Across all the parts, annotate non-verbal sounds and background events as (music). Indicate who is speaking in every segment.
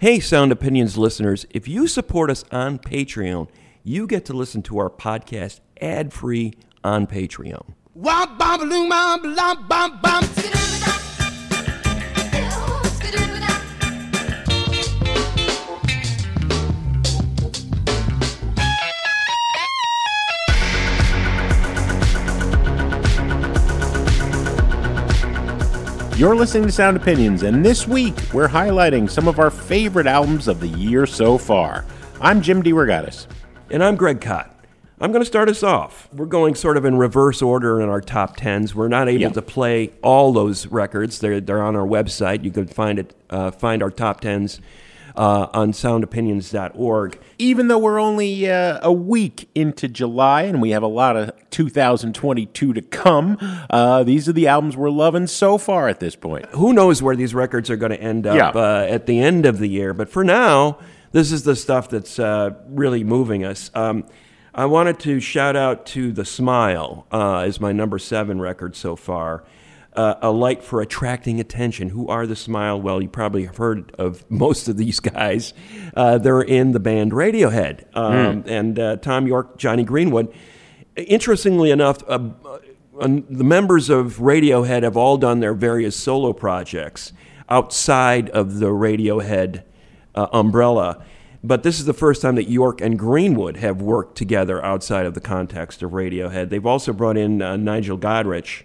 Speaker 1: Hey, Sound Opinions listeners, if you support us on Patreon, you get to listen to our podcast ad free on Patreon.
Speaker 2: You're listening to Sound Opinions, and this week we're highlighting some of our favorite albums of the year so far. I'm Jim DeRogatis.
Speaker 1: And I'm Greg Kot. I'm going to start us off. We're going sort of in reverse order in our top tens. We're not able
Speaker 2: Yeah.
Speaker 1: to play all those records. They're, they're on our website. You can find it, uh, find our top tens uh, on soundopinions.org.
Speaker 2: Even though we're only uh, a week into July and we have a lot of 2022 to come, uh, these are the albums we're loving so far at this point.
Speaker 1: who knows where these records are going to end up
Speaker 2: Yeah.
Speaker 1: uh, at the end of the year. But for now, this is the stuff that's uh, really moving us. Um, I wanted to shout out to The Smile uh, as my number seven record so far. Uh, a light for attracting attention. Who are The Smile? Well, you probably have heard of most of these guys. Uh, they're in the band Radiohead. Um, And uh, Thom Yorke, Jonny Greenwood. Interestingly enough, uh, uh, the members of Radiohead have all done their various solo projects outside of the Radiohead uh, umbrella. But this is the first time that Yorke and Greenwood have worked together outside of the context of Radiohead. They've also brought in uh, Nigel Godrich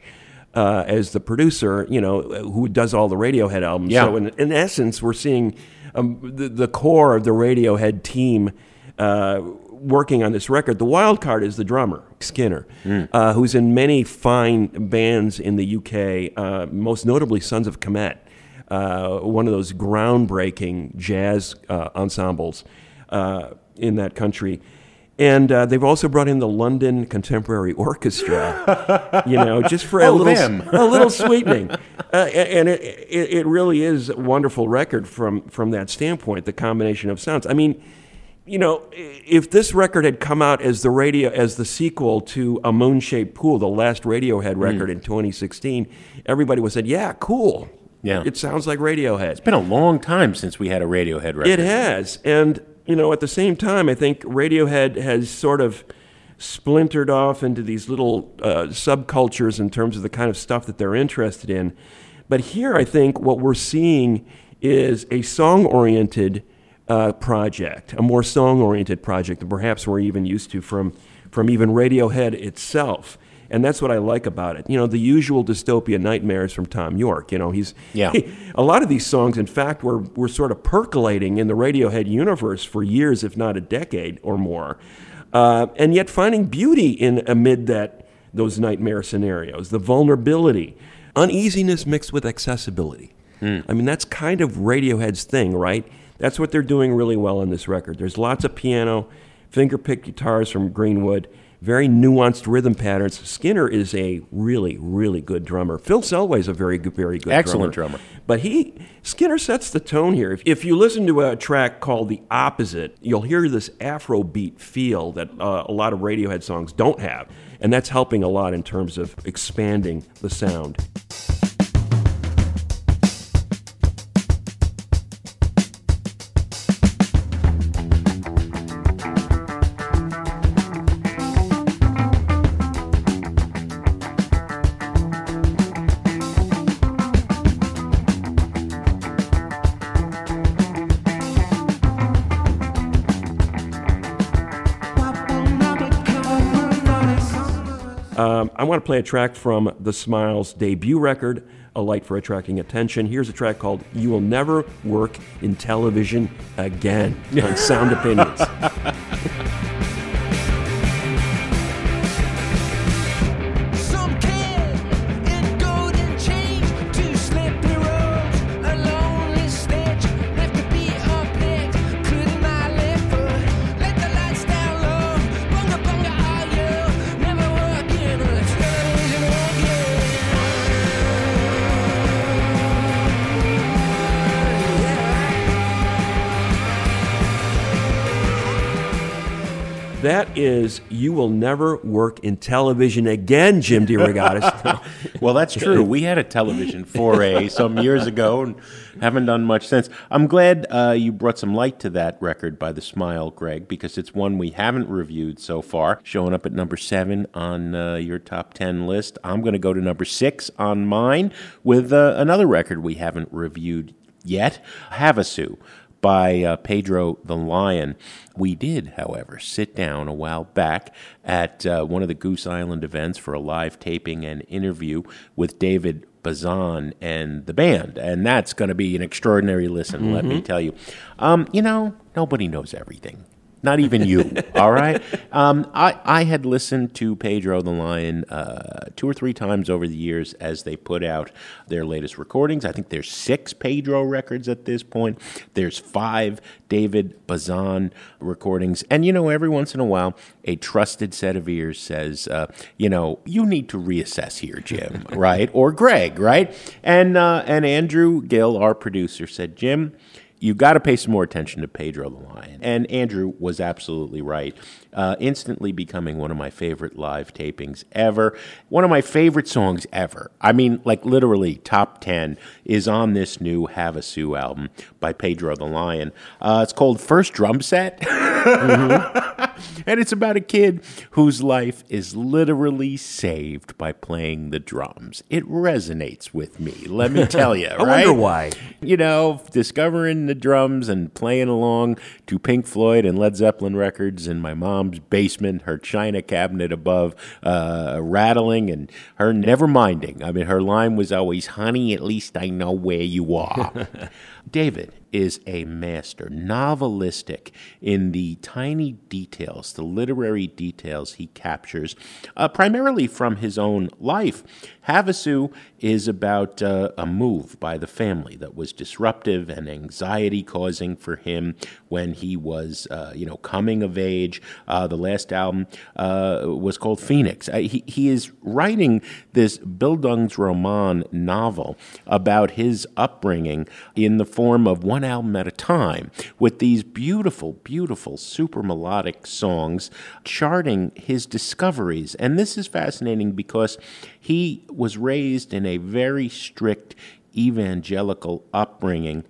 Speaker 1: uh, as the producer, you know, who does all the Radiohead albums.
Speaker 2: Yeah.
Speaker 1: So in, in essence, we're seeing um, the, the core of the Radiohead team uh, working on this record. The wild card is the drummer, Skinner, uh, who's in many fine bands in the UK, uh, most notably Sons of Kemet, uh, one of those groundbreaking jazz uh, ensembles uh, in that country. And uh, they've also brought in the London Contemporary Orchestra, (laughs) you know, just for a
Speaker 2: Oh,
Speaker 1: little (laughs) a little sweetening. Uh, and it, it, it really is a wonderful record from, from that standpoint, the combination of sounds. I mean, you know, if this record had come out as the radio as the sequel to A Moon Shaped Pool, the last Radiohead record in 2016, everybody would have said, "Yeah, cool.
Speaker 2: Yeah.
Speaker 1: it sounds like Radiohead."
Speaker 2: It's been a long time since we had a Radiohead record.
Speaker 1: It has. And, you know, at the same time, I think Radiohead has sort of splintered off into these little uh, subcultures in terms of the kind of stuff that they're interested in. But here, I think what we're seeing is a song oriented uh, project, a more song oriented project than perhaps we're even used to from, from even Radiohead itself. And that's what I like about it. You know, the usual dystopia nightmares from Thom Yorke. You know, he's
Speaker 2: Yeah. (laughs)
Speaker 1: a lot of these songs, in fact, were, were sort of percolating in the Radiohead universe for years, if not a decade or more. Uh, and yet finding beauty in amid that those nightmare scenarios, the vulnerability, uneasiness mixed with accessibility. I mean, that's kind of Radiohead's thing, right? That's what they're doing really well on this record. There's lots of piano, finger-picked guitars from Greenwood, very nuanced rhythm patterns. Skinner is a really, really good drummer. Phil Selway's a very good, very good
Speaker 2: Excellent
Speaker 1: drummer.
Speaker 2: drummer.
Speaker 1: But he Skinner sets the tone here. If, if you listen to a track called "The Opposite," you'll hear this Afrobeat feel that uh, a lot of Radiohead songs don't have, and that's helping a lot in terms of expanding the sound. Want to play a track from The Smiles' debut record, A Light for Attracting Attention. Here's a track called You Will Never Work in Television Again on Sound Opinions. (laughs) That is, you will never work in television again, Jim DeRogatis. (laughs)
Speaker 2: Well, that's true. We had a television foray some years ago and haven't done much since. I'm glad uh, you brought some light to that record by The Smile, Greg, because it's one we haven't reviewed so far. Showing up at number seven on uh, your top 10 list. I'm going to go to number six on mine with uh, another record we haven't reviewed yet Havasu by uh, Pedro the Lion. We did, however, sit down a while back at uh, one of the Goose Island events for a live taping and interview with David Bazan and the band. And that's going to be an extraordinary listen, let me tell you. Um, you know, nobody knows everything. Not even you, (laughs) all right? Um, I, I had listened to Pedro the Lion uh, two or three times over the years as they put out their latest recordings. I think there's six Pedro records at this point. There's five David Bazan recordings. And, you know, every once in a while, a trusted set of ears says, uh, you know, you need to reassess here, Jim, (laughs) right? Or Greg, right? And, uh, and Andrew Gill, our producer, said, Jim, You've got to pay some more attention to Pedro the Lion. And Andrew was absolutely right. Uh, instantly becoming one of my favorite live tapings ever. One of my favorite songs ever. I mean, like literally top 10 is on this new Havasu album by Pedro the Lion. Uh, it's called First Drum Set. (laughs) and it's about a kid whose life is literally saved by playing the drums. It resonates with me, let me tell (laughs) you.
Speaker 1: I
Speaker 2: right?
Speaker 1: wonder why.
Speaker 2: You know, discovering the drums and playing along to Pink Floyd and Led Zeppelin records in my mom's basement, her china cabinet above, uh, rattling and her never minding. I mean, her line was always, honey, at least I know where you are. (laughs) David is a master, novelistic in the tiny details, the literary details he captures, uh, primarily from his own life. Havasu is about uh, a move by the family that was disruptive and anxiety causing for him when he was, uh, you know, coming of age. Uh, the last album uh, was called Phoenix. Uh, he, he is writing this Bildungsroman novel about his upbringing in the form of one album at a time with these beautiful, beautiful, super melodic songs charting his discoveries. And this is fascinating because he was raised in a very strict evangelical upbringing.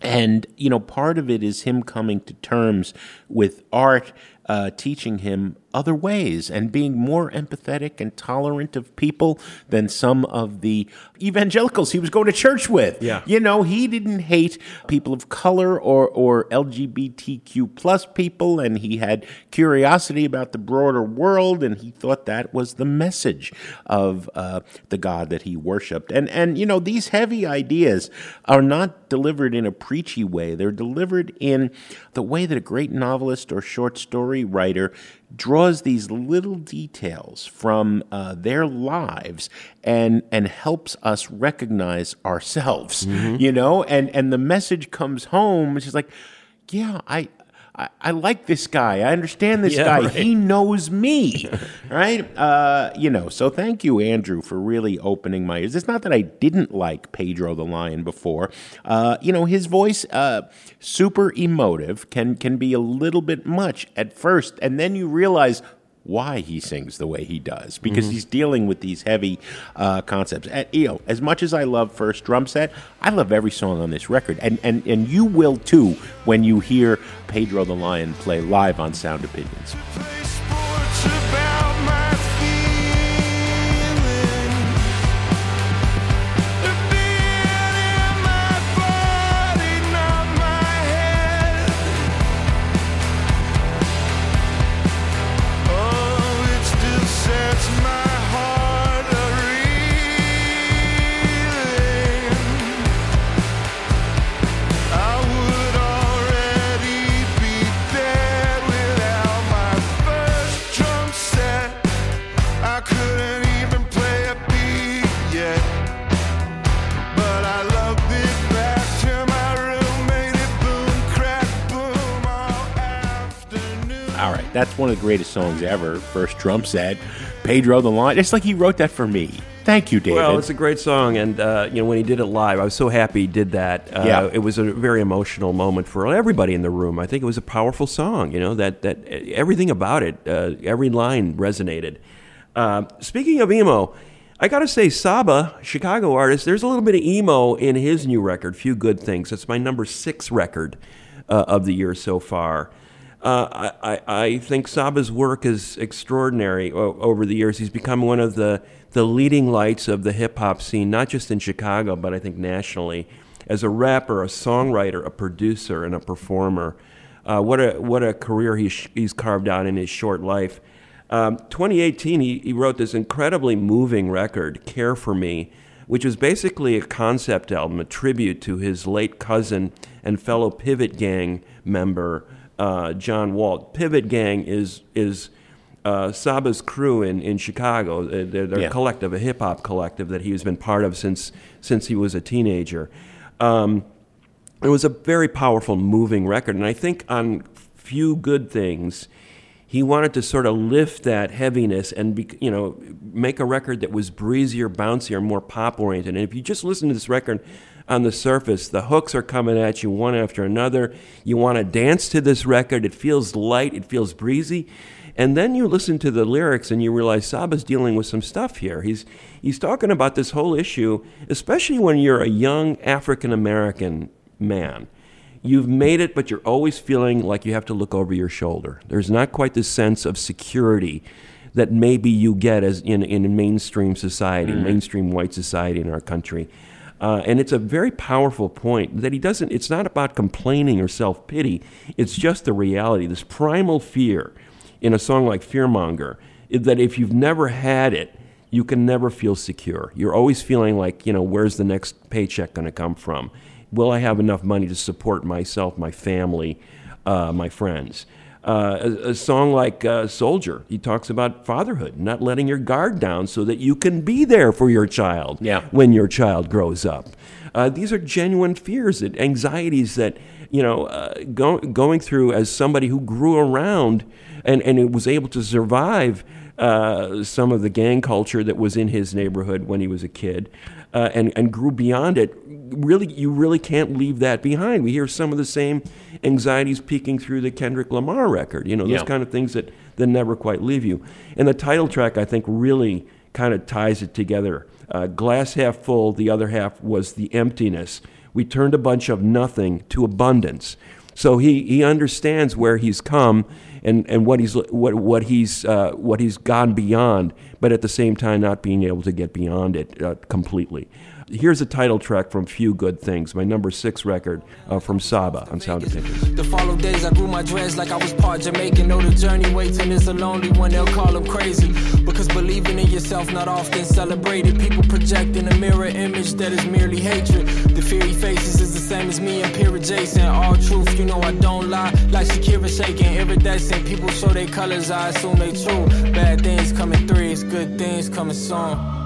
Speaker 2: And, you know, part of it is him coming to terms with art uh, teaching him other ways and being more empathetic and tolerant of people than some of the evangelicals he was going to church with.
Speaker 1: Yeah.
Speaker 2: You know, he didn't hate people of color or, or LGBTQ plus people, and he had curiosity about the broader world, and he thought that was the message of uh, the God that he worshipped. And, and, you know, these heavy ideas are not delivered in a preachy way, they're delivered in the way that a great novelist or short story writer draws these little details from uh, their lives and and helps us recognize ourselves you know? And and the message comes home it's just like yeah i I, I like this guy. I understand this
Speaker 1: Yeah,
Speaker 2: guy.
Speaker 1: right.
Speaker 2: He knows me, (laughs) right? Uh, you know, so thank you, Andrew, for really opening my ears. It's not that I didn't like Pedro the Lion before. Uh, you know, his voice, uh, super emotive, can can be a little bit much at first, and then you realize why he sings the way he does because
Speaker 1: Mm-hmm.
Speaker 2: he's dealing with these heavy uh, concepts. And, you know, as much as I love First Drum Set, I love every song on this record, and and and you will too when you hear Pedro the Lion play live on Sound Opinions. That's one of the greatest songs ever. First Drum Set, Pedro the Lion. It's like he wrote that for me. Thank you, David.
Speaker 1: Well, it's a great song, and uh, you know when he did it live, I was so happy he did that. Uh,
Speaker 2: Yeah.
Speaker 1: it was a very emotional moment for everybody in the room. I think it was a powerful song. You know that that everything about it, uh, every line resonated. Uh, speaking of emo, I got to say, Saba, Chicago artist, there's a little bit of emo in his new record, "Few Good Things." It's my number six record uh, of the year so far. Uh, I, I, think Saba's work is extraordinary o- over the years. He's become one of the, the leading lights of the hip hop scene, not just in Chicago, but I think nationally. As a rapper, a songwriter, a producer, and a performer. Uh, what, a, what a career he's, he's carved out in his short life. Um, 2018, he, he wrote this incredibly moving record, Care for Me, which was basically a concept album, a tribute to his late cousin and fellow Pivot Gang member, uh, John Walt. Pivot Gang is is uh, Saba's crew in, in Chicago. Uh, They're, they're
Speaker 2: Yeah.
Speaker 1: a collective, a hip hop collective that he's been part of since since he was a teenager. Um, it was a very powerful, moving record, and I think on few good things, he wanted to sort of lift that heaviness and be, you know make a record that was breezier, bouncier, more pop oriented. And if you just listen to this record on the surface, the hooks are coming at you one after another. You want to dance to this record. It feels light. It feels breezy. And then you listen to the lyrics and you realize Saba's dealing with some stuff here. He's he's talking about this whole issue, especially when you're a young African American man. You've made it, but you're always feeling like you have to look over your shoulder. There's not quite the sense of security that maybe you get as in, in mainstream society, mm-hmm. mainstream white society in our country. Uh, and it's a very powerful point that he doesn't, it's not about complaining or self pity. It's just the reality, this primal fear in a song like Fearmonger, is that if you've never had it, you can never feel secure. You're always feeling like, you know, where's the next paycheck going to come from? Will I have enough money to support myself, my family, uh, my friends? Uh, a, a song like uh, Soldier, he talks about fatherhood, not letting your guard down so that you can be there for your child
Speaker 2: Yeah.
Speaker 1: when your child grows up. Uh, these are genuine fears, and anxieties that you know, uh, go, going through as somebody who grew around and and was able to survive uh, some of the gang culture that was in his neighborhood when he was a kid, uh, and and grew beyond it. Really, you really can't leave that behind. We hear some of the same anxieties peeking through the Kendrick Lamar record. You know, those
Speaker 2: Yeah.
Speaker 1: kind of things that that never quite leave you. And the title track, I think, really kind of ties it together. Uh, glass half full, the other half was the emptiness. We turned a bunch of nothing to abundance. So he, he understands where he's come and, and what he's what what he's uh, what he's gone beyond, but at the same time not being able to get beyond it uh, completely. Here's a title track from Few Good Things, my number six record uh, from Saba on Sound Opinions.
Speaker 3: The follow days I grew my dreads like I was part of Jamaican. Know the journey waiting is a lonely one, they'll call them crazy. Because believing in yourself not often celebrated. People a mirror image that is merely hatred. The fear he faces is the same as me and. All truth, you know I don't lie. Like Shakira shaking, iridescent. People show their colors, I assume they true. Bad things coming good things coming soon.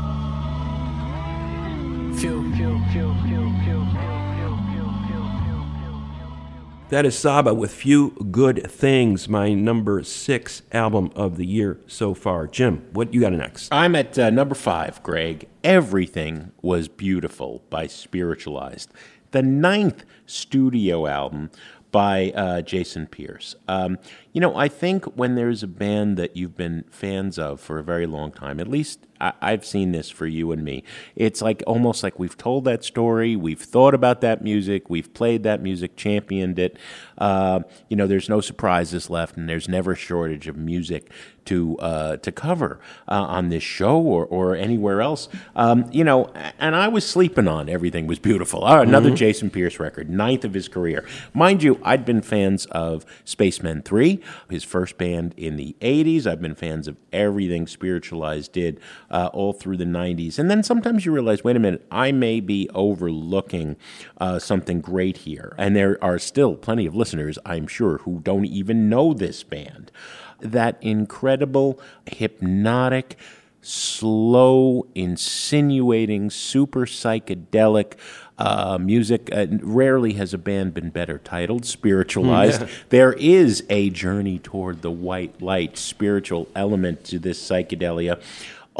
Speaker 1: That is Saba with Few Good Things, my number six album of the year so far. Jim, what you got next?
Speaker 2: I'm at uh, number five, Greg. Everything Was Beautiful by Spiritualized, the ninth studio album by uh, Jason Pierce. Um, you know, I think when there's a band that you've been fans of for a very long time, at least I- I've seen this for you and me, it's like almost like we've told that story, we've thought about that music, we've played that music, championed it. Uh, you know, there's no surprises left, and there's never a shortage of music to uh, to cover uh, on this show or, or anywhere else. Um, you know, and I was sleeping on Everything Was Beautiful. Uh, another Jason Pierce record, ninth of his career. Mind you, I'd been fans of Spacemen 3, his first band in the 80s. I've been fans of everything Spiritualized did uh, all through the 90s. And then sometimes you realize, wait a minute, I may be overlooking uh, something great here. And there are still plenty of listeners, I'm sure, who don't even know this band that incredible, hypnotic, slow, insinuating, super psychedelic uh, music. Uh, rarely has a band been better titled, spiritualized. (laughs) There is a journey toward the white light, spiritual element to this psychedelia.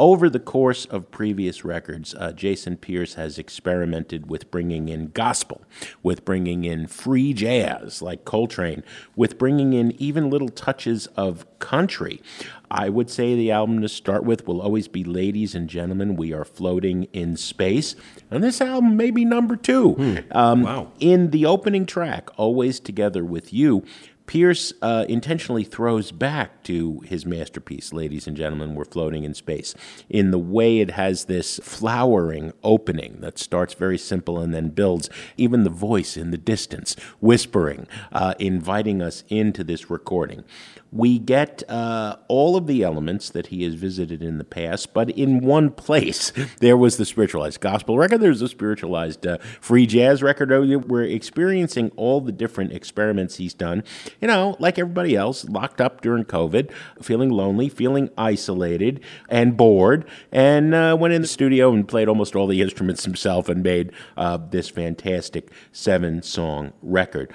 Speaker 2: Over the course of previous records, uh, Jason Pierce has experimented with bringing in gospel, with bringing in free jazz like Coltrane, with bringing in even little touches of country. I would say the album to start with will always be Ladies and Gentlemen, We Are Floating in Space. And this album may be number two. Um,
Speaker 1: Wow.
Speaker 2: In the opening track, Always Together with You, Pierce uh, intentionally throws back to his masterpiece, Ladies and Gentlemen, We're Floating in Space, in the way it has this flowering opening that starts very simple and then builds. Even the voice in the distance, whispering, uh, inviting us into this recording. We get uh, all of the elements that he has visited in the past, but in one place. (laughs) There was the spiritualized gospel record, there's a spiritualized uh, free jazz record. Oh, We're experiencing all the different experiments he's done. You know, like everybody else, locked up during COVID, feeling lonely, feeling isolated, and bored, and uh, went in the studio and played almost all the (laughs) instruments himself and made uh, this fantastic seven song record.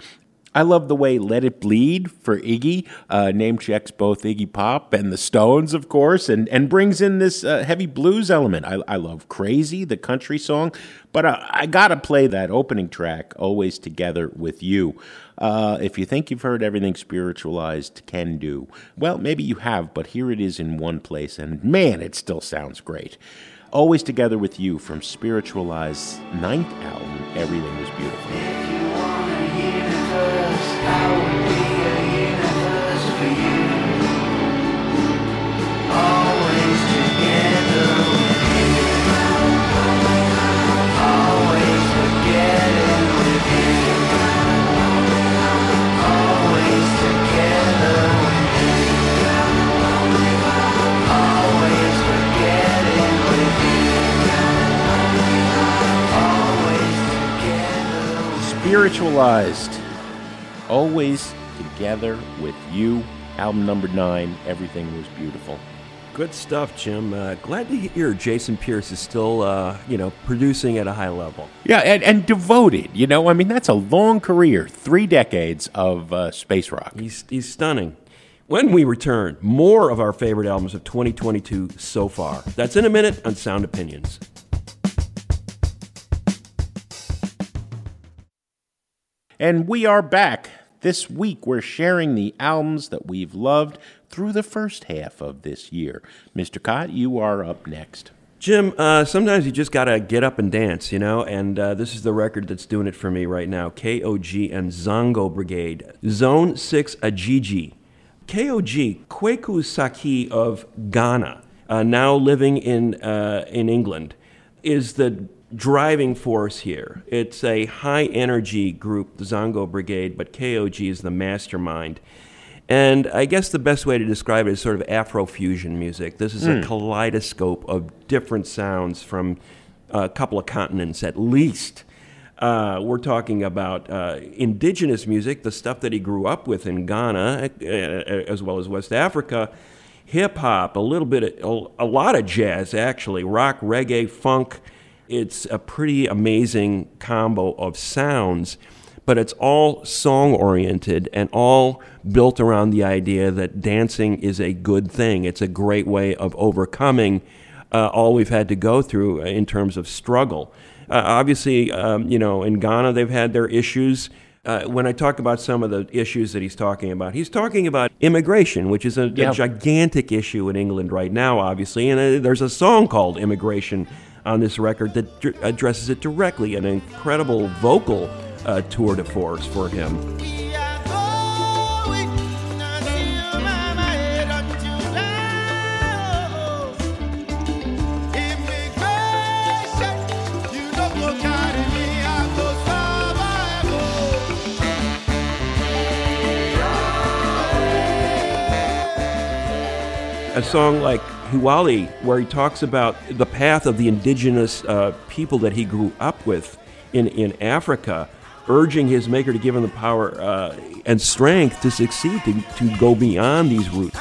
Speaker 2: I love the way Let It Bleed for Iggy uh, name checks both Iggy Pop and the Stones, of course, and, and brings in this uh, heavy blues element. I, I love Crazy, the country song, but I, I got to play that opening track, Always Together with You. Uh, if you think you've heard everything spiritualized can do, well, maybe you have, but here it is in one place, and man, it still sounds great. Always Together with You from Spiritualized ninth album, Everything Was Beautiful. Spiritualized. Always together with you. Album number nine. Everything was beautiful.
Speaker 1: Good stuff, Jim. Uh, glad to hear Jason Pierce is still, uh, you know, producing at a high level.
Speaker 2: Yeah, and, and devoted. You know, I mean, that's a long career. Three decades of uh, space rock.
Speaker 1: He's, he's stunning. When we return, more of our favorite albums of 2022 so far. That's in a minute on Sound Opinions.
Speaker 2: And we are back. This week, we're sharing the albums that we've loved through the first half of this year. Mr. Kot, you are up next.
Speaker 1: Jim, uh, sometimes you just got to get up and dance, you know, and uh, this is the record that's doing it for me right now KOG and Zongo Brigade. Zone 6 Agege. KOG, Kweku Sackey of Ghana, uh, now living in, uh, in England, is the driving force here. It's a high energy group, the Zongo Brigade, but KOG is the mastermind. And I guess the best way to describe it is sort of Afrofusion music. This is a kaleidoscope of different sounds from a couple of continents at least. Uh, we're talking about uh, indigenous music, the stuff that he grew up with in Ghana, uh, as well as West Africa, hip hop, a little bit, of, a lot of jazz actually, rock, reggae, funk. It's a pretty amazing combo of sounds, but it's all song oriented and all built around the idea that dancing is a good thing. It's a great way of overcoming uh, all we've had to go through in terms of struggle. Uh, obviously, um, you know, in Ghana, they've had their issues. Uh, when I talk about some of the issues that he's talking about, he's talking about immigration, which is a,
Speaker 2: Yeah.
Speaker 1: a gigantic issue in England right now, obviously. And uh, there's a song called Immigration on this record that dr- addresses it directly, an incredible vocal uh, tour de force for him. A song like Hewale, where he talks about the path of the indigenous uh, people that he grew up with in, in Africa, urging his maker to give him the power uh, and strength to succeed, to, to go beyond these roots.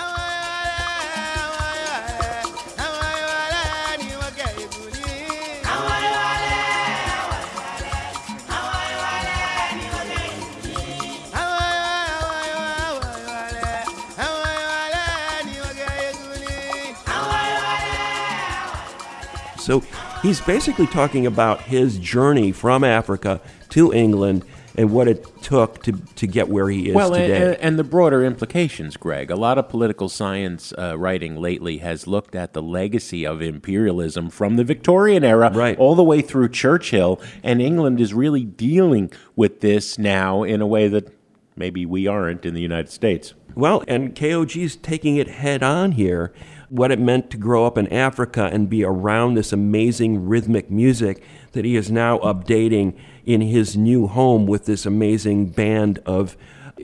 Speaker 1: He's basically talking about his journey from Africa to England and what it took to, to get where he is
Speaker 2: well,
Speaker 1: today.
Speaker 2: and, and the broader implications, Greg. A lot of political science uh, writing lately has looked at the legacy of imperialism from the Victorian era
Speaker 1: Right.
Speaker 2: all the way through Churchill, and England is really dealing with this now in a way that maybe we aren't in the United States.
Speaker 1: Well, and KOG's taking it head on here. What it meant to grow up in Africa and be around this amazing rhythmic music that he is now updating in his new home with this amazing band of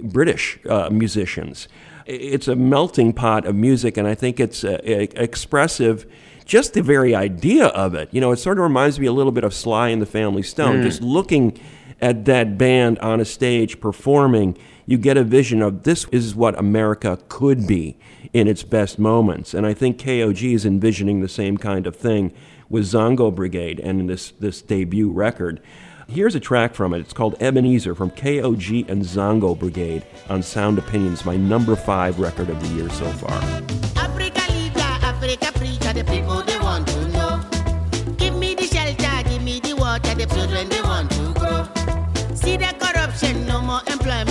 Speaker 1: British uh, musicians. It's a melting pot of music, and I think it's uh, expressive. Just the very idea of it, you know, it sort of reminds me a little bit of Sly and the Family Stone. Just looking at that band on a stage performing, you get a vision of this is what America could be in its best moments. And I think KOG is envisioning the same kind of thing with Zongo Brigade and this, this debut record. Here's a track from it. It's called Ebenezer from KOG and Zongo Brigade on Sound Opinions, my number five record of the year so far.
Speaker 4: Africa Africa the people they want to know. Give me the shelter, give me the water, the children they want to grow. See the corruption, no more employment.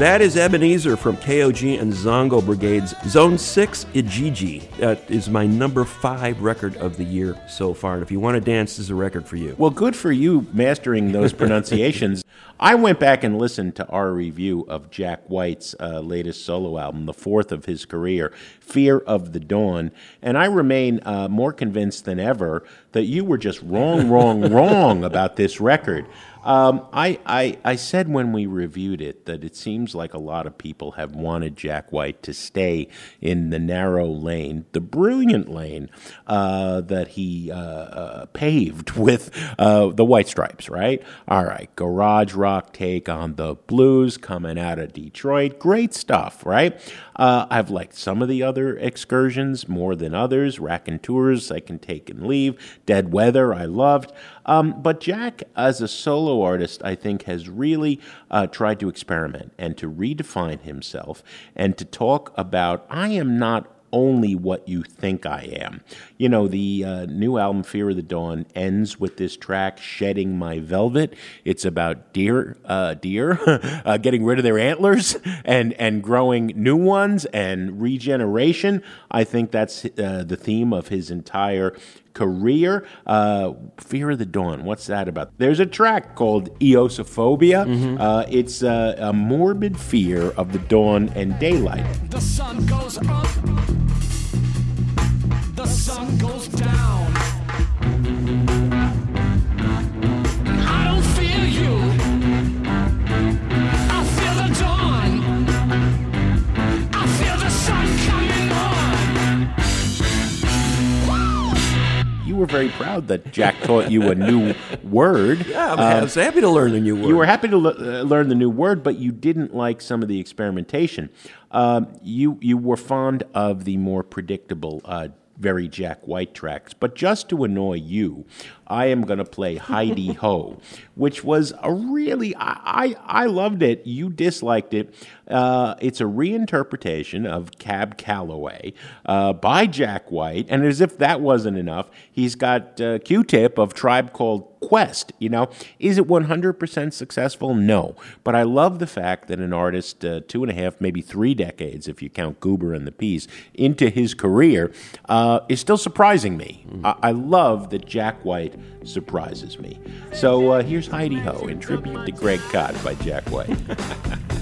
Speaker 1: That is Ebenezer from KOG and Zongo Brigade's Zone 6 Agege. That is my number five record of the year so far. And if you want to dance, this is a record for you.
Speaker 2: Well, good for you mastering those (laughs) pronunciations. I went back and listened to our review of Jack White's uh, latest solo album, the fourth of his career, Fear of the Dawn, and I remain uh, more convinced than ever that you were just wrong, wrong, wrong about this record. Um, I, I, I said when we reviewed it that it seems like a lot of people have wanted Jack White to stay in the narrow lane, the brilliant lane uh, that he uh, uh, paved (laughs) with uh, the White Stripes, right? All right, garage rock take on the blues coming out of Detroit. Great stuff, right? Uh, I've liked some of the other excursions more than others. Raconteurs I can take and leave. Dead Weather, I loved. Um, but Jack, as a solo artist, I think has really uh, tried to experiment and to redefine himself and to talk about I am not only what you think I am. You know, the uh, new album Fear of the Dawn ends with this track "Shedding My Velvet." It's about deer, uh, deer (laughs) uh, getting rid of their antlers and and growing new ones and regeneration. I think that's uh, the theme of his entire career. Uh, Fear of the Dawn. What's that about? There's a track called Eosophobia. Uh, it's uh, a morbid fear of the dawn and daylight.
Speaker 5: The sun goes up. The sun goes down.
Speaker 2: Were very proud that Jack taught you a new word. (laughs)
Speaker 1: Yeah, I'm I was happy to learn the new word.
Speaker 2: You were happy to le- uh, learn the new word, but you didn't like some of the experimentation. Um, you you were fond of the more predictable, uh, very Jack White tracks. But just to annoy you, I am going to play Hi-De (laughs) Ho, which was a really I, I I loved it. You disliked it. Uh, it's a reinterpretation of Cab Calloway uh, by Jack White, and as if that wasn't enough, he's got uh, Q-Tip of Tribe Called Quest. You know, is it 100% successful? No, but I love the fact that an artist, uh, two and a half, maybe three decades, if you count Goober and the Peas, into his career, uh, is still surprising me. I-, I love that Jack White surprises me. So uh, here's Hi-De-Ho in tribute to Greg Kot by Jack White. (laughs)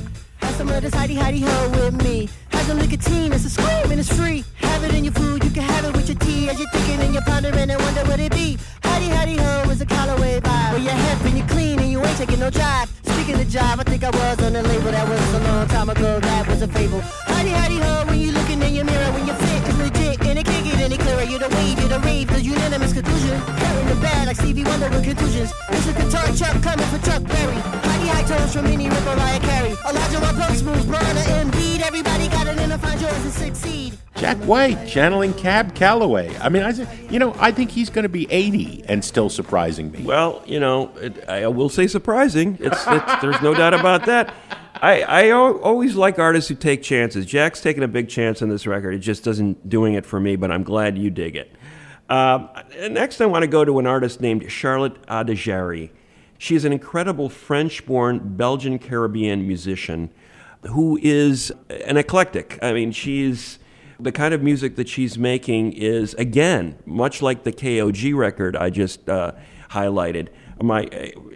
Speaker 4: Some of this hidey hidey ho with me. Have some nicotine, it's a scream and it's free. Have it in your food, you can have it with your tea. As you're thinking and you're pondering and wonder what it be. Hidey hidey ho is a Callaway vibe. Where you're hip and you're clean and you ain't taking no drive. Speaking of job, I think I was on the label that was a long time ago. That was a fable. Hidey hidey ho when you looking in your mirror when your fit is legit and it can't any clearer. You're the wave, you're the rave, the unanimous conclusion. Hurt in the bad, like Stevie Wonder with contusions. Mr. Guitar Chuck coming for Chuck Berry. Mighty high tones from Minnie Rip Mariah Carey. Elijah Rock Plug Smooth, Brianna Embiid. Everybody got it in to find yours and succeed.
Speaker 2: Jack White channeling Cab Calloway. I mean, I, said- you know, I think he's going to be 80 and still surprising me.
Speaker 1: Well, you know, it, I will say surprising. It's, it's there's no doubt about that. I, I always like artists who take chances. Jack's taking a big chance on this record. It just doesn't doing it for me, but I'm glad you dig it. Um, next, I want to go to an artist named Charlotte Adigéry. She is an incredible French-born Belgian Caribbean musician who is an eclectic. I mean, she's the kind of music that she's making is again much like the KOG record I just uh, highlighted my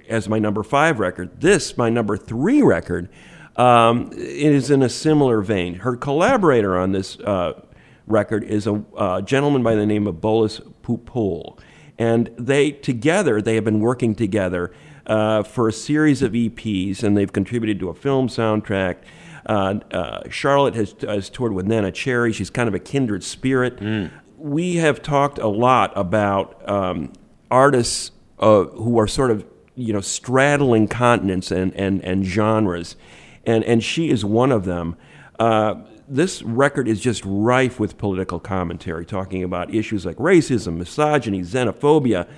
Speaker 1: as my number five record. This my number three record um, is in a similar vein. Her collaborator on this uh, record is a uh, gentleman by the name of Bolis Pupul, and they together they have been working together uh, for a series of EPs, and they've contributed to a film soundtrack. Uh, uh, Charlotte has, has toured with Neneh Cherry. She's kind of a kindred spirit. We have talked a lot about um, artists uh, who are sort of you know straddling continents and, and, and genres, and and she is one of them. Uh, this record is just rife with political commentary, talking about issues like racism, misogyny, xenophobia.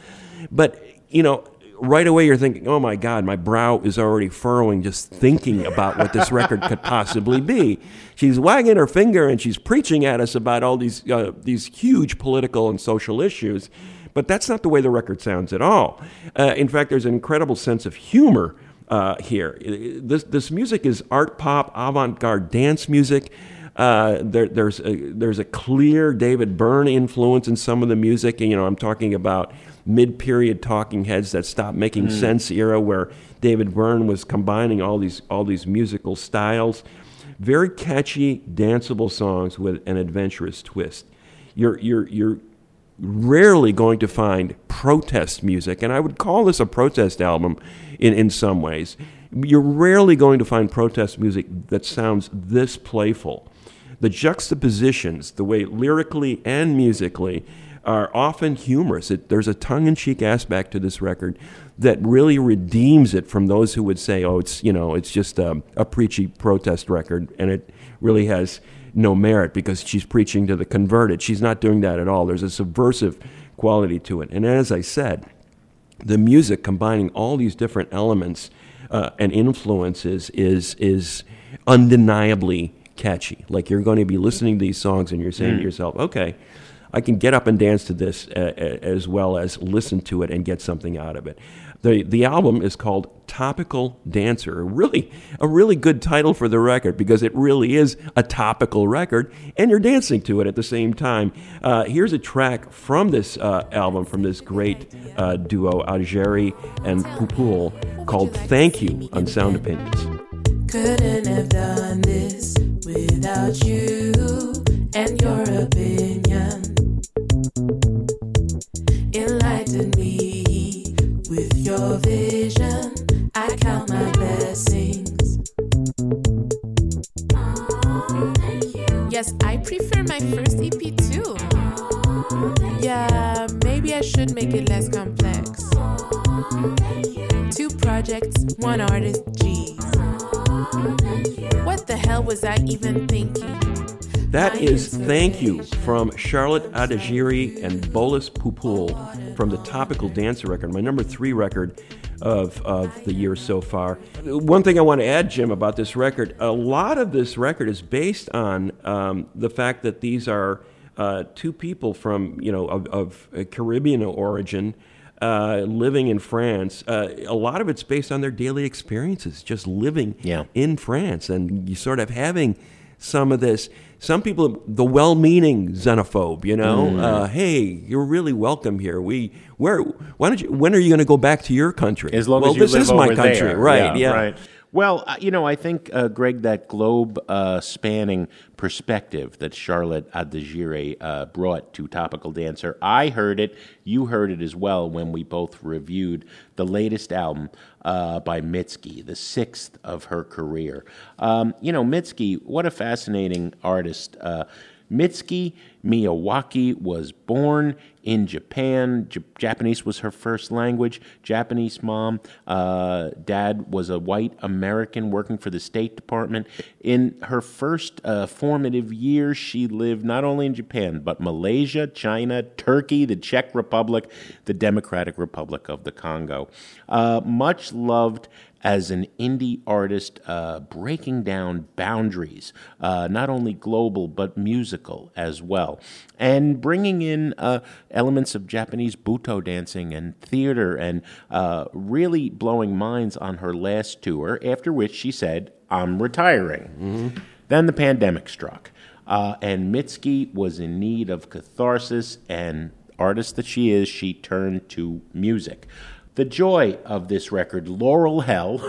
Speaker 1: But you know, right away you're thinking, "Oh my God, my brow is already furrowing just thinking about what this record could possibly be." She's wagging her finger and she's preaching at us about all these uh, these huge political and social issues. But that's not the way the record sounds at all. Uh, in fact, there's an incredible sense of humor uh, here. This, this music is art pop, avant garde dance music. Uh, there, there's, a, there's a clear David Byrne influence in some of the music. And, you know, I'm talking about mid period talking heads that stopped making sense era where David Byrne was combining all these, all these musical styles. Very catchy, danceable songs with an adventurous twist. You're, you're, you're rarely going to find protest music, and I would call this a protest album in, in some ways. You're rarely going to find protest music that sounds this playful. The juxtapositions, the way lyrically and musically, are often humorous. It, there's a tongue in cheek aspect to this record that really redeems it from those who would say, oh, it's, you know, it's just a, a preachy protest record, and it really has no merit because she's preaching to the converted. She's not doing that at all. There's a subversive quality to it. And as I said, the music combining all these different elements uh, and influences is is undeniably catchy. Like you're going to be listening to these songs and you're saying to yourself, okay. I can get up and dance to this uh, uh, as well as listen to it and get something out of it. The, the album is called Topical Dancer. Really, a really good title for the record because it really is a topical record and you're dancing to it at the same time. Uh, here's a track from this uh, album, from this great uh, duo, Adigéry and Pupul, called Thank You on Sound Opinions.
Speaker 6: Couldn't have done this without you and your opinion. With your vision. I count my blessings.
Speaker 7: Yes, I prefer my first EP too. Yeah, maybe I should make it less complex. Two projects, one artist, geez. What the hell was I even thinking?
Speaker 1: That is Thank You from Charlotte Adigéry and Bolis Pupul from the Topical Dancer record, my number three record of, of the year so far. One thing I want to add, Jim, about this record a lot of this record is based on um, the fact that these are uh, two people from, you know, of, of Caribbean origin. Uh, living in France, uh, a lot of it's based on their daily experiences, just living
Speaker 2: Yeah.
Speaker 1: in France, and you sort of having some of this. Some people, the well-meaning xenophobe, you know,
Speaker 2: Mm.
Speaker 1: uh, hey, you're really welcome here. We, where, why don't you? When are you going to go back to your country?
Speaker 2: As long
Speaker 1: well,
Speaker 2: as you
Speaker 1: this is my country,
Speaker 2: there.
Speaker 1: right? Yeah,
Speaker 2: right. Well, uh, you know, I think uh, Greg, that globe uh, spanning perspective that Charlotte Adigéry uh, brought to Topical Dancer, I heard it. You heard it as well when we both reviewed the latest album uh, by Mitski, the sixth of her career. Um, you know, Mitski, what a fascinating artist. Uh, Mitski Miyawaki was born in Japan. J- Japanese was her first language. Japanese mom. Uh, dad was a white American working for the State Department. In her first uh, formative years, she lived not only in Japan, but Malaysia, China, Turkey, the Czech Republic, the Democratic Republic of the Congo. Uh, much loved as an indie artist, uh, breaking down boundaries, uh, not only global but musical as well, and bringing in uh, elements of Japanese butoh dancing and theater, and uh, really blowing minds on her last tour. After which she said, "I'm retiring." Then the pandemic struck, uh, and Mitski was in need of catharsis, and artist that she is, she turned to music. The joy of this record, Laurel Hell,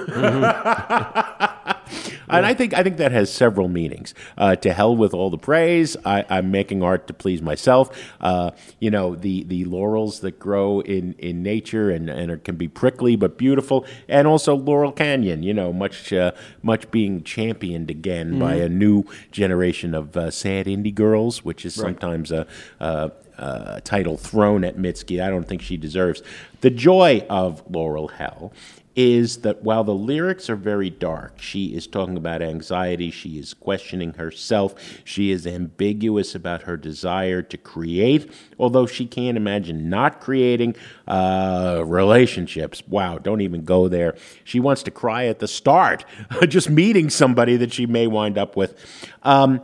Speaker 2: and I think I think that has several meanings. Uh, to hell with all the praise. I, I'm making art to please myself. Uh, you know the the laurels that grow in, in nature and and are, can be prickly but beautiful, and also Laurel Canyon. You know much uh, much being championed again by a new generation of uh, sad indie girls, which is sometimes a. a uh, title thrown at Mitski, I don't think she deserves. The joy of Laurel Hell is that while the lyrics are very dark, she is talking about anxiety, she is questioning herself, she is ambiguous about her desire to create, although she can't imagine not creating uh, relationships. Wow, don't even go there. She wants to cry at the start, (laughs) just meeting somebody that she may wind up with. Um,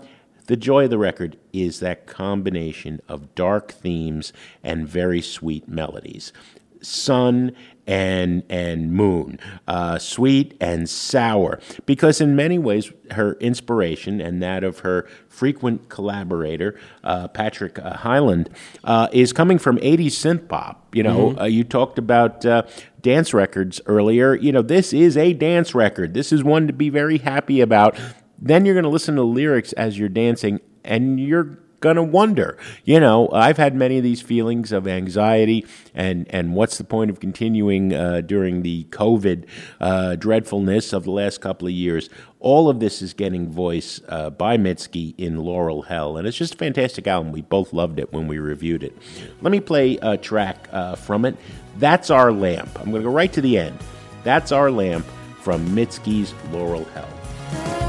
Speaker 2: the joy of the record is that combination of dark themes and very sweet melodies. Sun and and moon, uh, sweet and sour, because in many ways her inspiration and that of her frequent collaborator uh, Patrick uh, Hyland uh, is coming from 80s synth pop. You know, uh, you talked about uh, dance records earlier. You know, this is a dance record. This is one to be very happy about. Then you're going to listen to lyrics as you're dancing, and you're going to wonder. You know, I've had many of these feelings of anxiety, and, and what's the point of continuing uh, during the COVID uh, dreadfulness of the last couple of years? All of this is getting voice uh, by Mitski in Laurel Hell, and it's just a fantastic album. We both loved it when we reviewed it. Let me play a track uh, from it. That's Our Lamp. I'm going to go right to the end. That's Our Lamp from Mitski's Laurel Hell.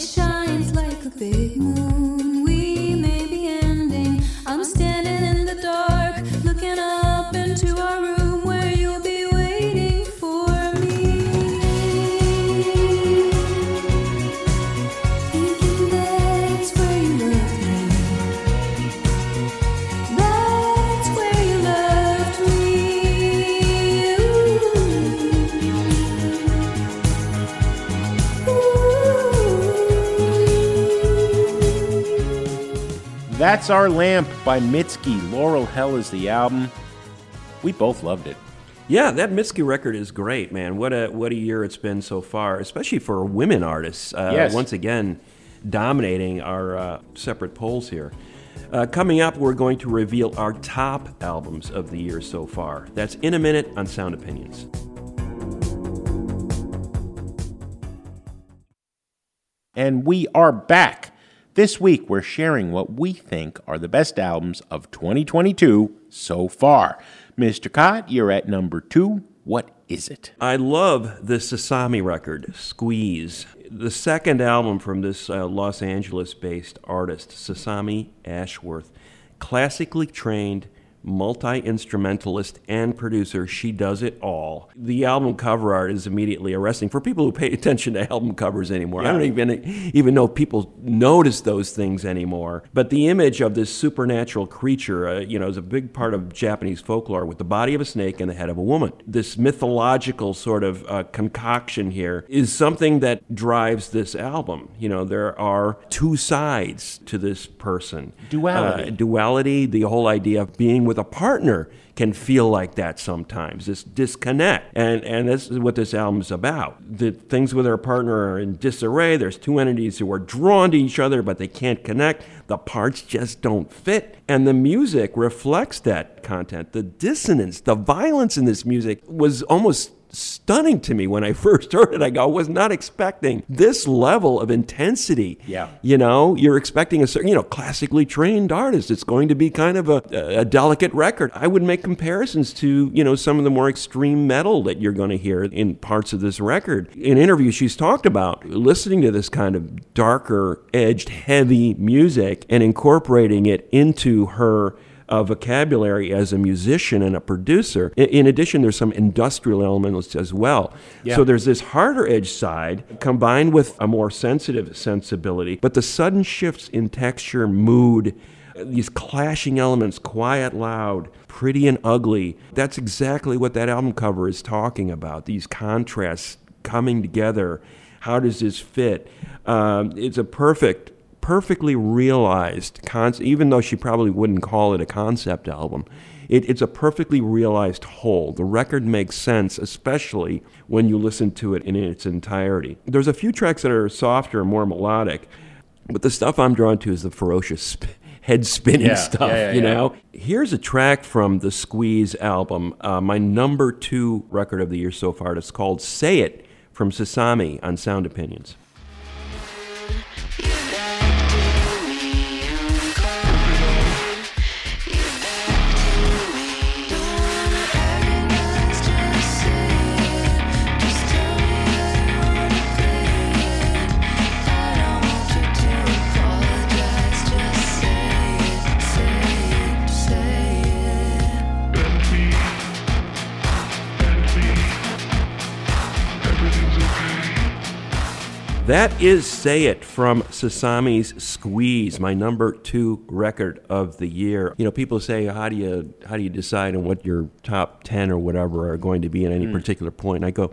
Speaker 6: Shines like a big moon. That's
Speaker 2: Our Lamp by Mitski. Laurel Hell is the album. We both loved it.
Speaker 1: Yeah, that Mitski record is great, man. What a what a year it's been so far, especially for women artists. Uh,
Speaker 2: Yes.
Speaker 1: Once again, dominating our uh, separate polls here. Uh, coming up, we're going to reveal our top albums of the year so far. That's in a minute on Sound Opinions.
Speaker 2: And we are back. This week, we're sharing what we think are the best albums of 2022 so far. Mr. Kot, you're at number two. What is it?
Speaker 1: I love the Sasami record, Squeeze. The second album from this uh, Los Angeles based artist, Sasami Ashworth. Classically trained, multi instrumentalist, and producer. She does it all. The album cover art is immediately arresting for people who pay (laughs) attention to album covers anymore. I don't even, even know people notice those things anymore. But the image of this supernatural creature, uh, you know, is a big part of Japanese folklore with the body of a snake and the head of a woman. This mythological sort of uh, concoction here is something that drives this album. You know, there are two sides to this person.
Speaker 2: Duality.
Speaker 1: Uh, duality, the whole idea of being with a partner can feel like that sometimes, this disconnect. And, and this is what this album is about. The things with our partner are in disarray. There's two entities who are drawn to each other, but they can't connect. The parts just don't fit. And the music reflects that content. The dissonance, the violence in this music was almost stunning to me when I (laughs) first heard it. I go, I was not expecting this level of intensity.
Speaker 2: Yeah.
Speaker 1: You know, you're expecting a certain, you know, classically trained artist. It's going to be kind of a, a delicate record. I would make comparisons to, you know, some of the more extreme metal that you're going to hear in parts of this record. In interviews, she's talked about listening to this kind of darker edged, heavy music and incorporating it into her uh, vocabulary as a musician and a producer. In, in addition, there's some industrial elements as well. So there's this harder edge side combined with a more sensitive sensibility, but the sudden shifts in texture, mood, these clashing elements, quiet, loud, pretty and ugly. That's exactly what that album cover is talking about. These contrasts coming together. How does this fit? Um, it's a perfect perfectly realized concept, even though she probably wouldn't call it a concept album. It, it's a perfectly realized whole. The record makes sense, especially when you listen to it in its entirety. There's a few tracks that are softer and more melodic, but the stuff I'm drawn to is the ferocious sp- head spinning
Speaker 2: Yeah,
Speaker 1: stuff,
Speaker 2: yeah, yeah,
Speaker 1: you know? Here's a track from the Squeeze album, uh, my number two record of the year so far. It's called Say It from Sasami on Sound Opinions. That is Say It from Sasami's Squeeze, my number two record of the year. You know, people say, how do you how do you decide on what your top ten or whatever are going to be at any hmm. particular point? And I go,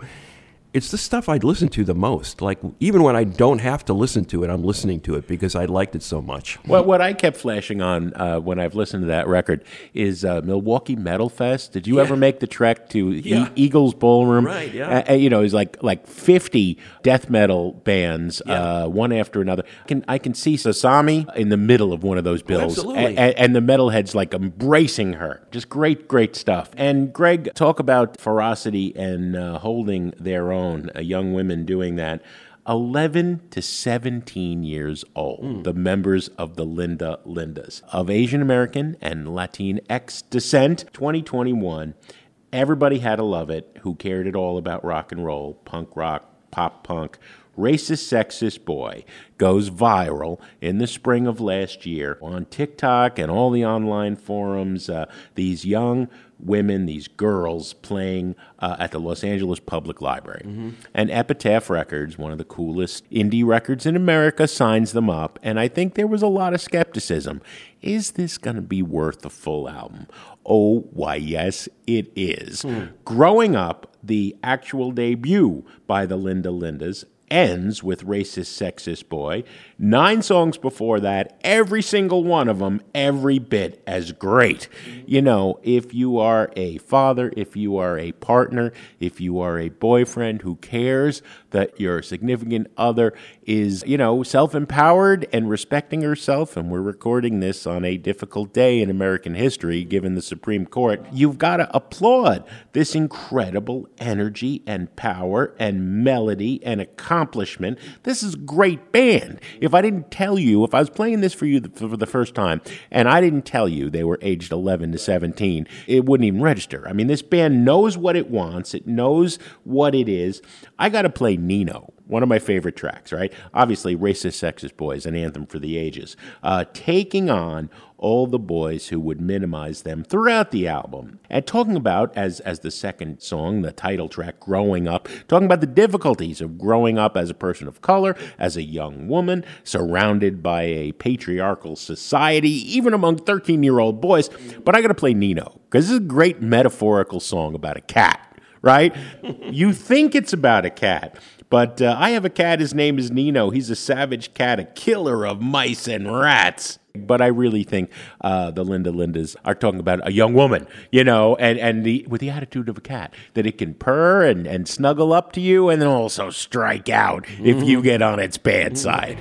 Speaker 1: it's the stuff I'd listen to the most. Like even when I don't have to listen to it, I'm listening to it because I liked it so much.
Speaker 2: What what I kept flashing on uh, when I've listened to that record is uh, Milwaukee Metal Fest. Did you
Speaker 1: Yeah.
Speaker 2: ever make the trek to E- Eagles Ballroom?
Speaker 1: Right, yeah.
Speaker 2: Uh, you know, it's like like fifty death metal bands,
Speaker 1: Yeah.
Speaker 2: uh, one after another. I can I can see Sasami in the middle of one of those bills,
Speaker 1: absolutely.
Speaker 2: a- a- and the metalheads like embracing her. Just great, great stuff. And Greg, talk about ferocity and uh, holding their own. Uh, young women doing that. 11 to 17 years old, the members of the Linda Lindas of Asian American and Latinx descent, 2021. Everybody had to love it who cared at all about rock and roll, punk rock, pop punk. Racist Sexist Boy goes viral in the spring of last year on TikTok and all the online forums. Uh, these young women, these girls playing uh, at the Los Angeles Public Library. And Epitaph Records, one of the coolest indie records in America, signs them up. And I think there was a lot of skepticism. Is this going to be worth the full album? Oh, why, yes, it is. Growing Up, the actual debut by the Linda Lindas, ends with Racist Sexist Boy. Nine songs before that, every single one of them, every bit as great. You know, if you are a father, if you are a partner, if you are a boyfriend who cares that your significant other is, you know, self empowered and respecting herself, and we're recording this on a difficult day in American history given the Supreme Court, you've got to applaud this incredible energy and power and melody and accomplishment. This is a great band. If I didn't tell you, if I was playing this for you for the first time and I didn't tell you they were aged 11 to 17, it wouldn't even register. I mean, this band knows what it wants, it knows what it is. I got to play Nino one of my favorite tracks, right? Obviously, Racist Sexist Boys, an anthem for the ages. Uh, taking on all the boys who would minimize them throughout the album. And talking about, as, as the second song, the title track, Growing Up, talking about the difficulties of growing up as a person of color, as a young woman, surrounded by a patriarchal society, even among 13 year old boys. But I got to play Nino, because this is a great metaphorical song about a cat right? (laughs) you think it's about a cat. But uh, I have a cat. His name is Nino. He's a savage cat, a killer of mice and rats. But I really think uh, the Linda Lindas are talking about a young woman, you know, and, and the with the attitude of a cat that it can purr and, and snuggle up to you, and then also strike out if you get on its bad side.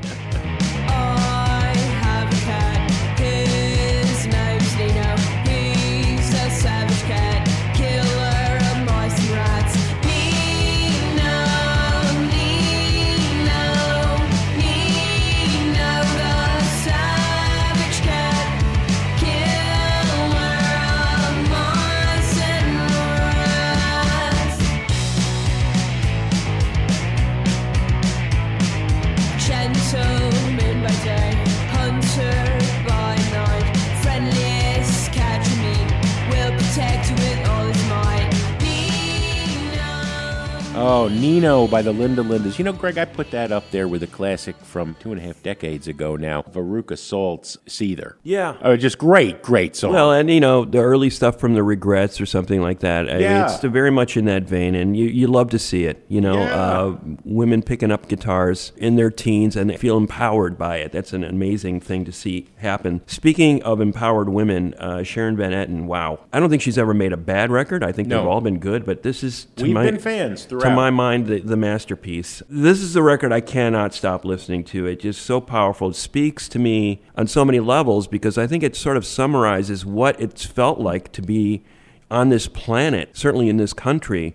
Speaker 2: Oh, Nino by the Linda Lindas. You know, Greg, I put that up there with a classic from two and a half decades ago now, Veruca Salt's Seether.
Speaker 1: Yeah.
Speaker 2: Oh, just great, great song.
Speaker 1: Well, and you know the early stuff from the Regrettes or something like that. I mean,
Speaker 2: Yeah.
Speaker 1: it's very much in that vein, and you, you love to see it. You know,
Speaker 2: Yeah.
Speaker 1: uh, women picking up guitars in their teens and they feel empowered by it. That's an amazing thing to see happen. Speaking of empowered women, uh, Sharon Van Etten. Wow, I don't think she's ever made a bad record. I think
Speaker 2: No.
Speaker 1: they've all been good, but this is to
Speaker 2: We've
Speaker 1: my
Speaker 2: been fans
Speaker 1: to
Speaker 2: throughout.
Speaker 1: My mind the, the masterpiece. This is a record I cannot stop listening to. It's just so powerful. It speaks to me on so many levels because I think it sort of summarizes what it's felt like to be on this planet, certainly in this country,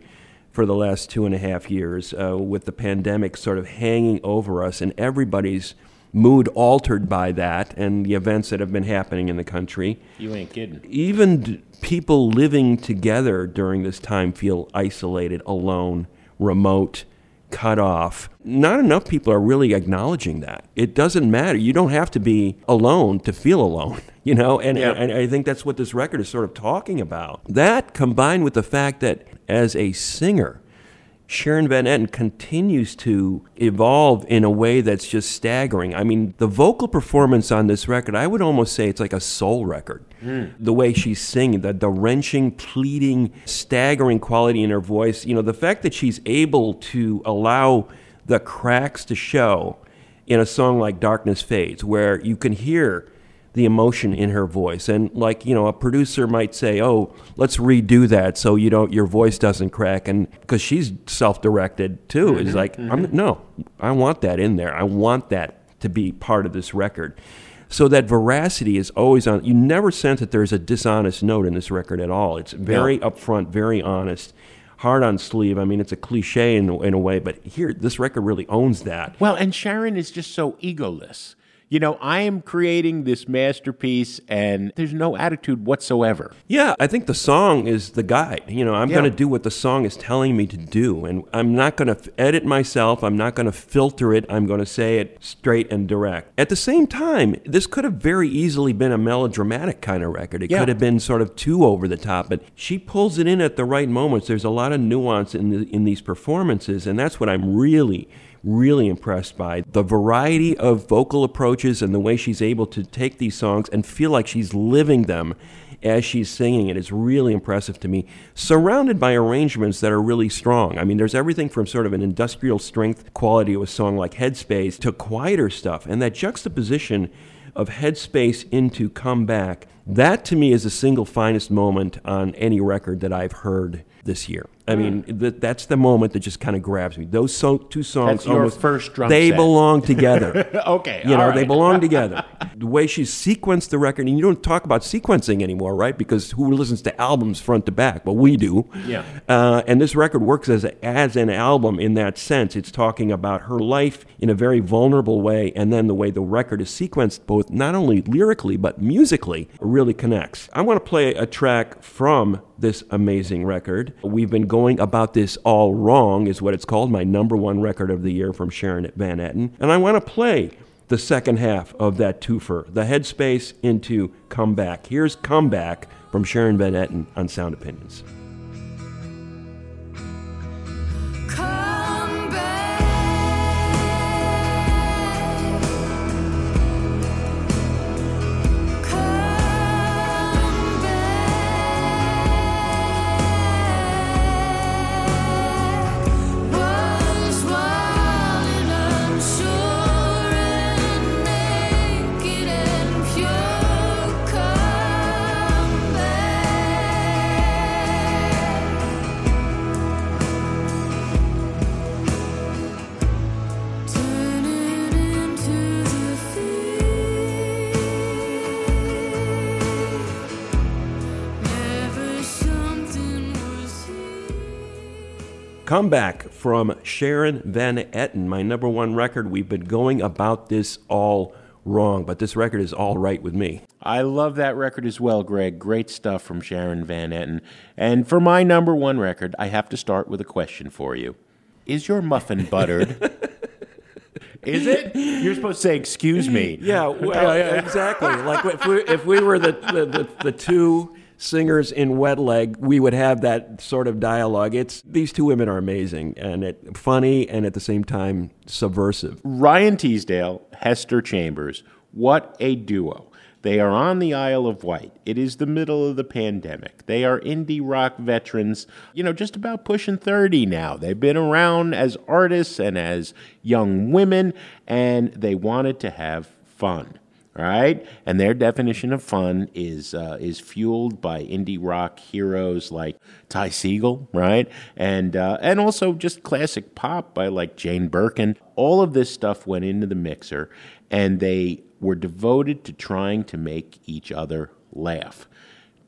Speaker 1: for the last two and a half years, uh, with the pandemic sort of hanging over us and everybody's mood altered by that and the events that have been happening in the country
Speaker 2: you ain't kidding.
Speaker 1: even d- people living together during this time feel isolated, alone, remote, cut off. Not enough people are really acknowledging that. It doesn't matter. You don't have to be alone to feel alone, (laughs) you know? And,
Speaker 2: Yeah.
Speaker 1: and I think that's what this record is sort of talking about. That combined with the fact that as a singer, Sharon Van Etten continues to evolve in a way that's just staggering. I mean, the vocal performance on this record, I would almost say it's like a soul record. Hmm. The way she's singing, the, the wrenching, pleading, staggering quality in her voice. You know, the fact that she's able to allow the cracks to show in a song like Darkness Fades, where you can hear the emotion in her voice. And like you know a producer might say oh let's redo that so you don't your voice doesn't crack. And because she's self-directed too. Is mm-hmm. like I'm, mm-hmm. no i want that in there. I want that to be part of this record. So that veracity is always on you never sense that there's a dishonest note in this record at all. It's very upfront very honest hard on sleeve. I mean it's a cliche in, in a way but here this record really owns that.
Speaker 2: Well, and Sharon is just so egoless. You know, I am creating this masterpiece, and there's no attitude whatsoever.
Speaker 1: Yeah, I think the song is the guide. You know, I'm
Speaker 2: Yeah.
Speaker 1: going to do what the song is telling me to do, and I'm not going to f- edit myself. I'm not going to filter it. I'm going to say it straight and direct. At the same time, this could have very easily been a melodramatic kind of record. It
Speaker 2: Yeah.
Speaker 1: could have been sort of too over the top, but she pulls it in at the right moments. There's a lot of nuance in the, in these performances, and that's what I'm really really impressed by the variety of vocal approaches and the way she's able to take these songs and feel like she's living them as she's singing it is really impressive to me. Surrounded by arrangements that are really strong. I mean, there's everything from sort of an industrial strength quality of a song like Headspace to quieter stuff. And that juxtaposition of Headspace into Comeback, that to me is the single finest moment on any record that I've heard this year. I mean, th- that's the moment that just kind of grabs me. Those so- two songs,
Speaker 2: That's your
Speaker 1: almost,
Speaker 2: first drum
Speaker 1: they
Speaker 2: set.
Speaker 1: belong together. (laughs)
Speaker 2: Okay,
Speaker 1: you know,
Speaker 2: all
Speaker 1: they belong (laughs) together. the way she sequenced the record, and you don't talk about sequencing anymore, right? Because who listens to albums front to back? Well, we do.
Speaker 2: Yeah.
Speaker 1: Uh, and this record works as a, as an album in that sense. It's talking about her life in a very vulnerable way, and then the way the record is sequenced, both not only lyrically but musically, really connects. I want to play a track from this amazing record. We've been going about this all wrong, is what it's called. My number one record of the year from Sharon Van Etten, and I want to play the second half of that twofer, the headspace into comeback. Here's comeback from Sharon Van Etten on Sound Opinions. Comeback from Sharon Van Etten, my number one record. We've been going about this all wrong, but this record is all right with me.
Speaker 2: I love that record as well, Greg. Great stuff from Sharon Van Etten. And for my number one record, I have to start with a question for you. Is your muffin (laughs) buttered? Is it? You're supposed to say, excuse me.
Speaker 1: Yeah, well, (laughs) oh, exactly. Like if we, if we were the, the, the, the two singers in Wet Leg, we would have that sort of dialogue. It's these two women are amazing and it funny and at the same time subversive.
Speaker 2: Rhian Teasdale, Hester Chambers. What a duo. They are on the Isle of Wight. It is the middle of the pandemic. They are indie rock veterans, you know, just about pushing 30 now. They've been around as artists and as young women, and they wanted to have fun. Right, and their definition of fun is uh, is fueled by indie rock heroes like Ty Segall, right, and uh, and also just classic pop by like Jane Birkin. All of this stuff went into the mixer, and they were devoted to trying to make each other laugh.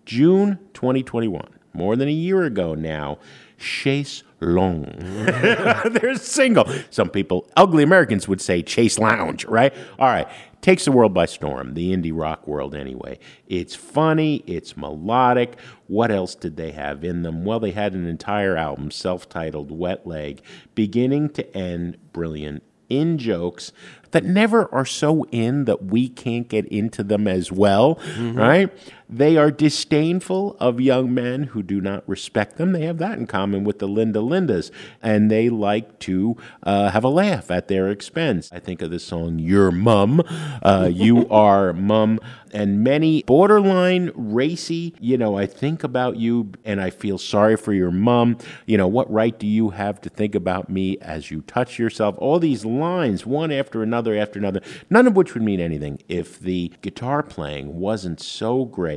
Speaker 2: June 2021, more than a year ago now, Chaise Longue. (laughs) They're single. Some people, ugly Americans would say Chase Lounge, right? All right. Takes the world by storm, the indie rock world anyway. It's funny, it's melodic. What else did they have in them? Well, they had an entire album, self titled Wet Leg, beginning to end brilliant in jokes that never are so in that we can't get into them as well, mm-hmm. right? They are disdainful of young men who do not respect them. They have that in common with the Linda Lindas, and they like to uh, have a laugh at their expense. I think of the song "Your Mum," uh, (laughs) "You Are Mum," and many borderline racy. You know, I think about you, and I feel sorry for your mum. You know, what right do you have to think about me as you touch yourself? All these lines, one after another after another, none of which would mean anything if the guitar playing wasn't so great,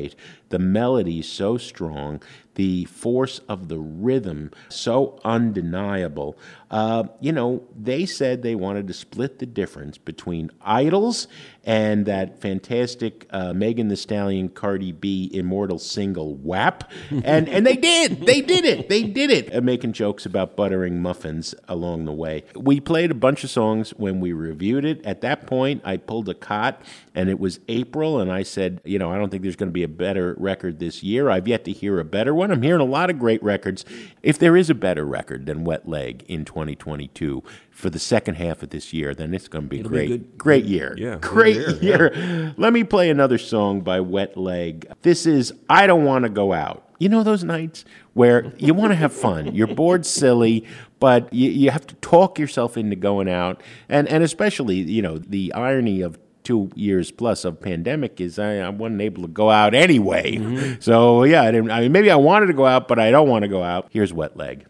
Speaker 2: the melody so strong, the force of the rhythm so undeniable. Uh, you know, they said they wanted to split the difference between IDLES and that fantastic uh, Megan Thee Stallion Cardi B immortal single WAP. (laughs) And, and they did. They did it. They did it. Uh, making jokes about buttering muffins along the way. We played a bunch of songs when we reviewed it. At that point, I pulled a Kot and it was April, and I said, you know, I don't think there's going to be a better record this year. I've yet to hear a better one. I'm hearing a lot of great records. If there is a better record than Wet Leg in 2022 for the second half of this year, then it's going to be a
Speaker 1: be
Speaker 2: great,
Speaker 1: good-
Speaker 2: great year.
Speaker 1: yeah,
Speaker 2: great
Speaker 1: good
Speaker 2: year. Let me play another song by Wet Leg. This is I Don't Want to Go Out. You know those nights where you want to have fun. You're bored (laughs) silly, but you, you have to talk yourself into going out. And, and especially, you know, the irony of two years plus of pandemic is I, I wasn't able to go out anyway. Mm-hmm. So, yeah, I, didn't, I mean, maybe I wanted to go out, but I don't want to go out. Here's Wet Leg.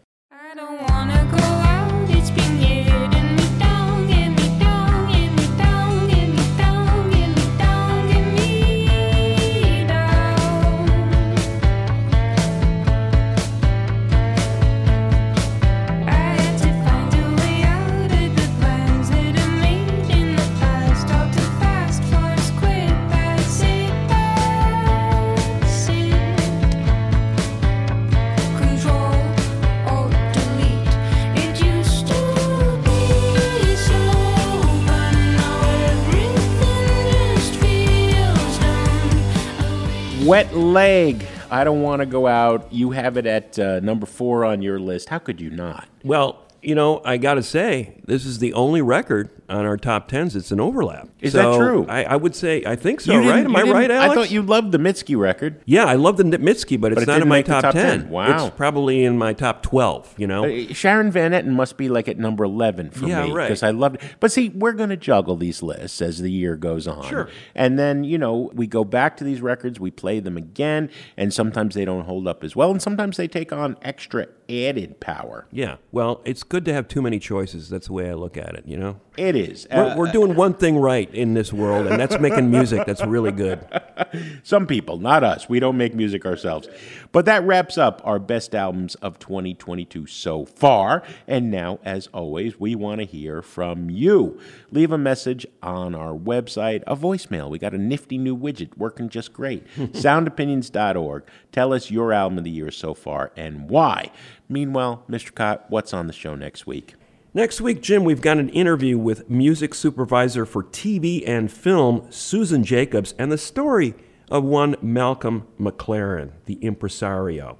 Speaker 2: Wet Leg. I don't want to go out. You have it at uh, number four on your list. How could you not?
Speaker 1: Well, you know, I got to say, this is the only record on our top tens that's an overlap.
Speaker 2: Is that true?
Speaker 1: I, I would say, I think so, right? Am I right, Alex?
Speaker 2: I thought you loved the Mitski record.
Speaker 1: Yeah, I love the Mitski, but it's
Speaker 2: But it
Speaker 1: not in my top,
Speaker 2: top
Speaker 1: 10.
Speaker 2: 10. Wow.
Speaker 1: It's probably in my top 12, you know?
Speaker 2: Uh, Sharon Van Etten must be like at number 11 for
Speaker 1: Yeah,
Speaker 2: me.
Speaker 1: right.
Speaker 2: Because I loved it. But see, we're going to juggle these lists as the year goes on.
Speaker 1: Sure.
Speaker 2: And then, you know, we go back to these records, we play them again, and sometimes they don't hold up as well, and sometimes they take on extra added power.
Speaker 1: yeah. Well, it's good to have too many choices. That's the way I look at it, you know?
Speaker 2: It is.
Speaker 1: We're,
Speaker 2: Uh,
Speaker 1: we're doing one thing right in this world, and that's making music that's really good. (laughs)
Speaker 2: Some people, not us. We don't make music ourselves. But that wraps up our best albums of 2022 so far. And now, as always, we want to hear from you. Leave a message on our website, a voicemail. We got a nifty new widget working just great. (laughs) Soundopinions.org. Tell us your album of the year so far and why. Meanwhile, Mr. Kot, what's on the show next week?
Speaker 1: Next week, Jim, we've got an interview with music supervisor for TV and film, Susan Jacobs, and the story of one Malcolm McLaren, the impresario.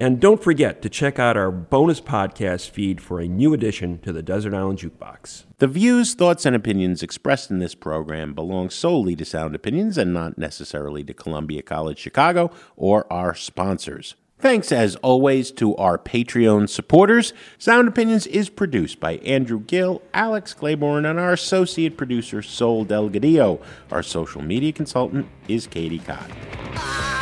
Speaker 1: And don't forget to check out our bonus podcast feed for a new addition to the Desert Island Jukebox.
Speaker 2: The views, thoughts, and opinions expressed in this program belong solely to Sound Opinions and not necessarily to Columbia College Chicago or our sponsors. Thanks, as always, to our Patreon supporters. Sound Opinions is produced by Andrew Gill, Alex Claiborne, and our associate producer, Sol Delgadillo. Our social media consultant is Katie Cott.